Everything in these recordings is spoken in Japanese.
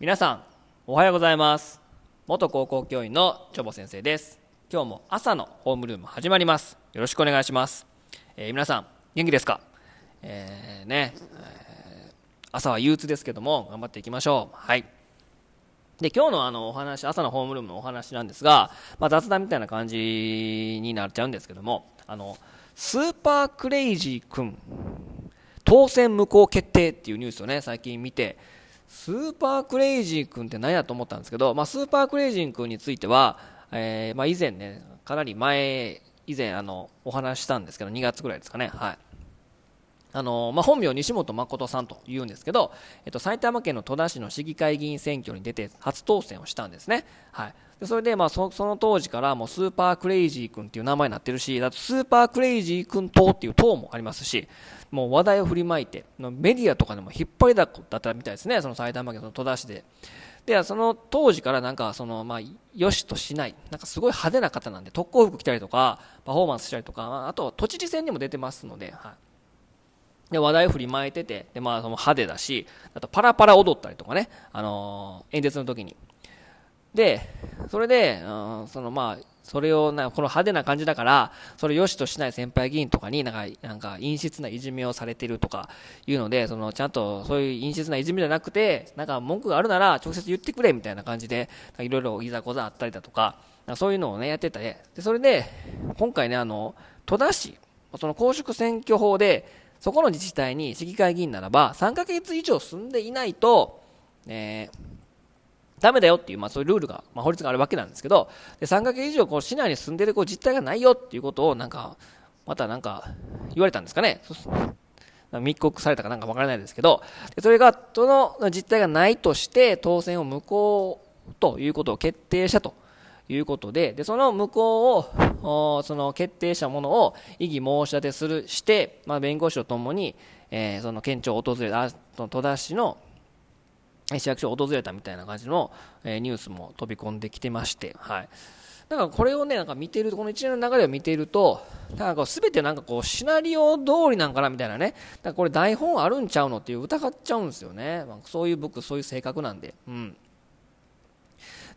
皆さんおはようございます。元高校教員のチョボ先生です。今日も朝のホームルーム始まります。よろしくお願いします、えー皆さん元気ですか？えーね、えー朝は憂鬱ですけども頑張っていきましょう。はい。で今日のあのお話朝のホームルームのお話なんですが、まあ、雑談みたいな感じになっちゃうんですけどもあのスーパークレイジー君当選無効決定っていうニュースをね最近見てスーパークレイジー君って何やと思ったんですけど、まあ、スーパークレイジー君については、えーまあ、以前ねかなり前以前あのお話したんですけど2月ぐらいですかね。はい。あのまあ、本名、西本誠さんというんですけど、えっと、埼玉県の戸田市の市議会議員選挙に出て初当選をしたんですね、はい、でそれで、まあそ、その当時からもうスーパークレイジー君っていう名前になってるし、あとスーパークレイジー君党っていう党もありますし、もう話題を振りまいて、メディアとかでも引っ張りだこだったみたいですね、その埼玉県の戸田市で。でその当時からなんかその、まあ、よしとしない、なんかすごい派手な方なんで、特攻服着たりとか、パフォーマンスしたりとか、あと都知事選にも出てますので、はい。で話題を振りまいててで、まあ、その派手だしあとパラパラ踊ったりとかね、あのー演説の時に。でそれで、うん、そのまあそれをなこの派手な感じだからそれを良しとしない先輩議員とかになんかなんか陰湿ないじめをされてるとかいうのでそのちゃんとそういう陰湿ないじめじゃなくてなんか文句があるなら直接言ってくれみたいな感じでいろいろいざこざあったりだとかそういうのをねやってたね。でそれで今回ねあの戸田市その公職選挙法でそこの自治体に市議会議員ならば3ヶ月以上住んでいないと、えー、ダメだよっていう、まあ、そういうルールが、まあ、法律があるわけなんですけどで3ヶ月以上こう市内に住んでるこう実態がないよっていうことをなんかまたなんか言われたんですかね。密告されたかなんかわからないですけどでそれがその実態がないとして当選を無効ということを決定したということで、でその無効を、その決定したものを異議申し立てするして、まあ、弁護士とともに、えー、その県庁を訪れた、戸田市の市役所を訪れたみたいな感じの、えー、ニュースも飛び込んできてまして、はい。だからこれをね、なんか見てる、この一連の流れを見ていると、なんか全てなんかこう、シナリオ通りなんかなみたいなね、だからこれ台本あるんちゃうのっていう疑っちゃうんですよね。まあ、そういう僕、そういう性格なんで。うん。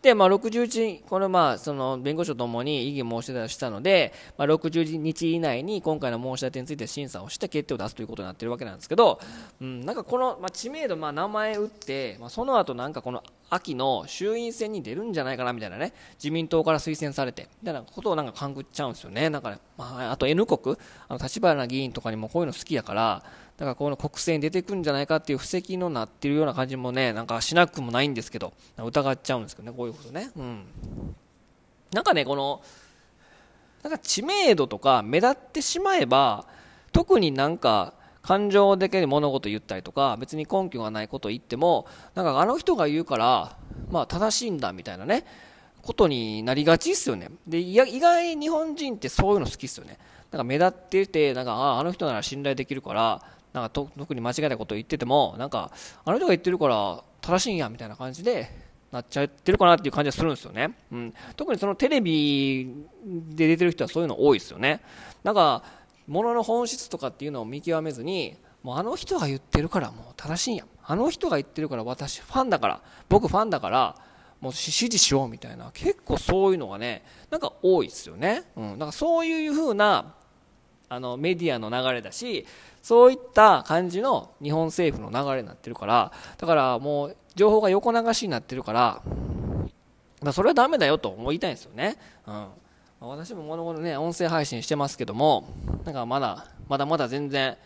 で、まあ、61、これまあ、その弁護士とともに異議申し出をしたので、まあ、60日以内に今回の申し立てについて審査をして決定を出すということになっているわけなんですけど、うん、なんかこの、まあ、知名度、まあ、名前打って、まあ、その後なんかこの秋の衆院選に出るんじゃないかなみたいなね、自民党から推薦されて、みたいなことをなんか勘ぐっちゃうんですよね。なんかね、まあ、あと N 国、あの立花議員とかにもこういうの好きやから、だからこの国政に出てくるんじゃないかっていう布石のなってるような感じもね、なんかしなくもないんですけど、疑っちゃうんですけどね、こういうことね。うん。なんかね、この、なんか知名度とか目立ってしまえば、特になんか感情だけで物事言ったりとか、別に根拠がないことを言っても、なんかあの人が言うから、まあ正しいんだみたいなね、ことになりがちですよね。で、意外に日本人ってそういうの好きですよね。なんか目立ってて、なんかああの人なら信頼できるから、なんか特に間違えたことを言っててもなんかあの人が言ってるから正しいんやみたいな感じでなっちゃってるかなっていう感じがするんですよね、うん、特にそのテレビで出てる人はそういうの多いですよねなんか物の本質とかっていうのを見極めずにもうあの人が言ってるからもう正しいん。やあの人が言ってるから私ファンだから僕ファンだからもう支持しようみたいな。結構そういうのがねなんか多いですよね、うん、だからそういう風なあのメディアの流れだしそういった感じの日本政府の流れになってるからだからもう情報が横流しになってるから、まあ、それはダメだよと思いたいんですよね、うん。私も物々ね音声配信してますけどもなんかまだまだまだ全然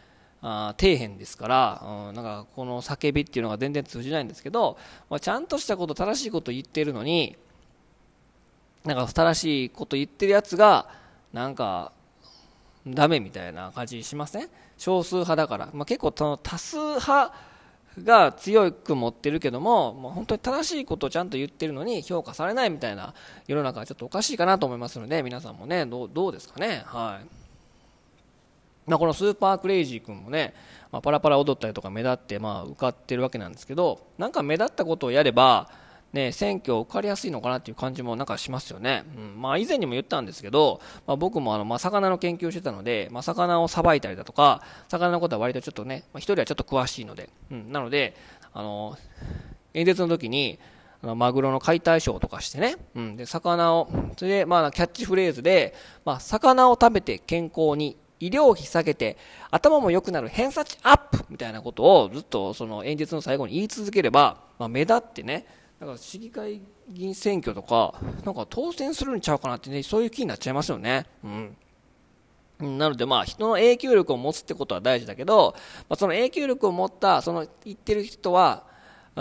あ底辺ですから、うん、なんかこの叫びっていうのが全然通じないんですけど、まあ、ちゃんとしたこと正しいこと言ってるのになんか正しいこと言ってるやつがなんかダメみたいな感じしません？少数派だから、まあ、結構その多数派が強く持ってるけども、もう本当に正しいことをちゃんと言ってるのに評価されないみたいな世の中はちょっとおかしいかなと思いますので、皆さんもね、どうどうですかね？はい。まあ、このスーパークレイジー君もね、まあ、パラパラ踊ったりとか目立って、まあ、受かってるわけなんですけど、なんか目立ったことをやれば、ね、選挙受かりやすいのかなっていう感じもなんかしますよね。うん、まあ以前にも言ったんですけど、まあ、僕もあの、まあ、魚の研究をしてたので、まあ、魚をさばいたりだとか、魚のことは割とちょっとね、まあ、一人はちょっと詳しいので、うん、なので、あの、演説の時に、あのマグロの解体ショーとかしてね、うん、で、魚を、それで、まあ、キャッチフレーズで、まあ、魚を食べて健康に、医療費下げて、頭も良くなる偏差値アップみたいなことをずっとその演説の最後に言い続ければ、まあ、目立ってね、だから市議会議員選挙とか、なんか当選するんちゃうかなってね、そういう気になっちゃいますよね。うん。なのでまあ人の影響力を持つってことは大事だけど、まあ、その影響力を持ったその言ってる人は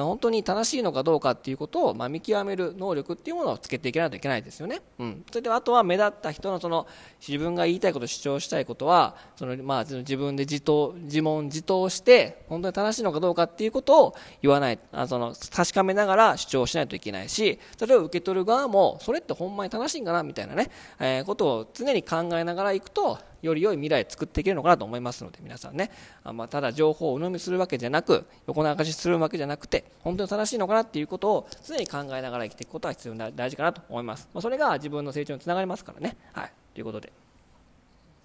本当に正しいのかどうかっていうことを、まあ、見極める能力っていうものをつけていかないといけないですよね。うん。それであとは目立った人のその自分が言いたいこと、主張したいことは、そのまあ自分で自答、自問自答して、本当に正しいのかどうかっていうことを言わない、あその確かめながら主張しないといけないし、それを受け取る側も、それってほんまに正しいんかなみたいなね、えー、ことを常に考えながらいくと、より良い未来を作っていけるのかなと思いますので皆さんね。あ、ま、ただ情報を鵜呑みするわけじゃなく横流しするわけじゃなくて本当に正しいのかなっていうことを常に考えながら生きていくことは必要な大事かなと思います、まあ、それが自分の成長につながりますからね。はい。ということで。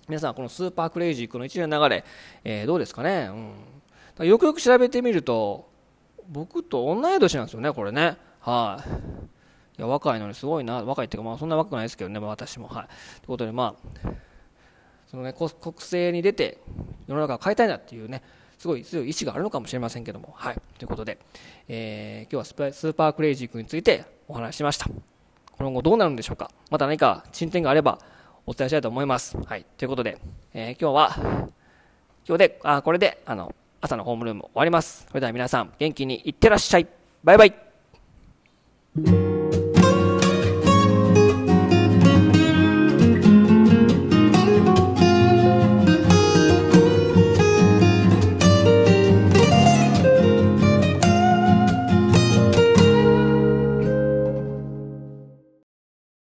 皆さんこのスーパークレイジーこの一連の流れ、えー、どうですかね、うん、よくよく調べてみると僕と同い年なんですよねこれね。はい、いや若いのにすごいな。若いっていうかまあそんな若くないですけどね、まあ、私も。はい。ということでまあそのね、国政に出て世の中を変えたいなっていうね、すごい強い意志があるのかもしれませんけども、はい。ということで、えー、今日はスーパークレイジー君についてお話ししました。今後どうなるんでしょうかまた何か進展があればお伝えしたいと思います。はい。ということで、えー、今日は、今日で、あ、これで、あの、朝のホームルーム終わります。それでは皆さん、元気にいってらっしゃい。バイバイ。